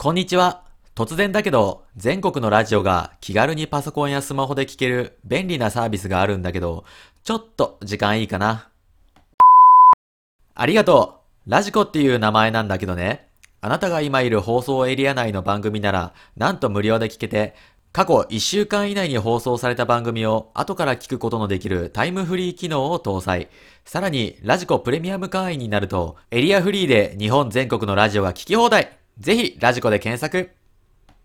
こんにちは。突然だけど、全国のラジオが気軽にパソコンやスマホで聞ける便利なサービスがあるんだけど、ちょっと時間いいかな。ありがとう。ラジコっていう名前なんだけどね。あなたが今いる放送エリア内の番組なら、なんと無料で聞けて、過去1週間以内に放送された番組を後から聞くことのできるタイムフリー機能を搭載。さらに、ラジコプレミアム会員になると、エリアフリーで日本全国のラジオが聞き放題。ぜひ、ラジコで検索。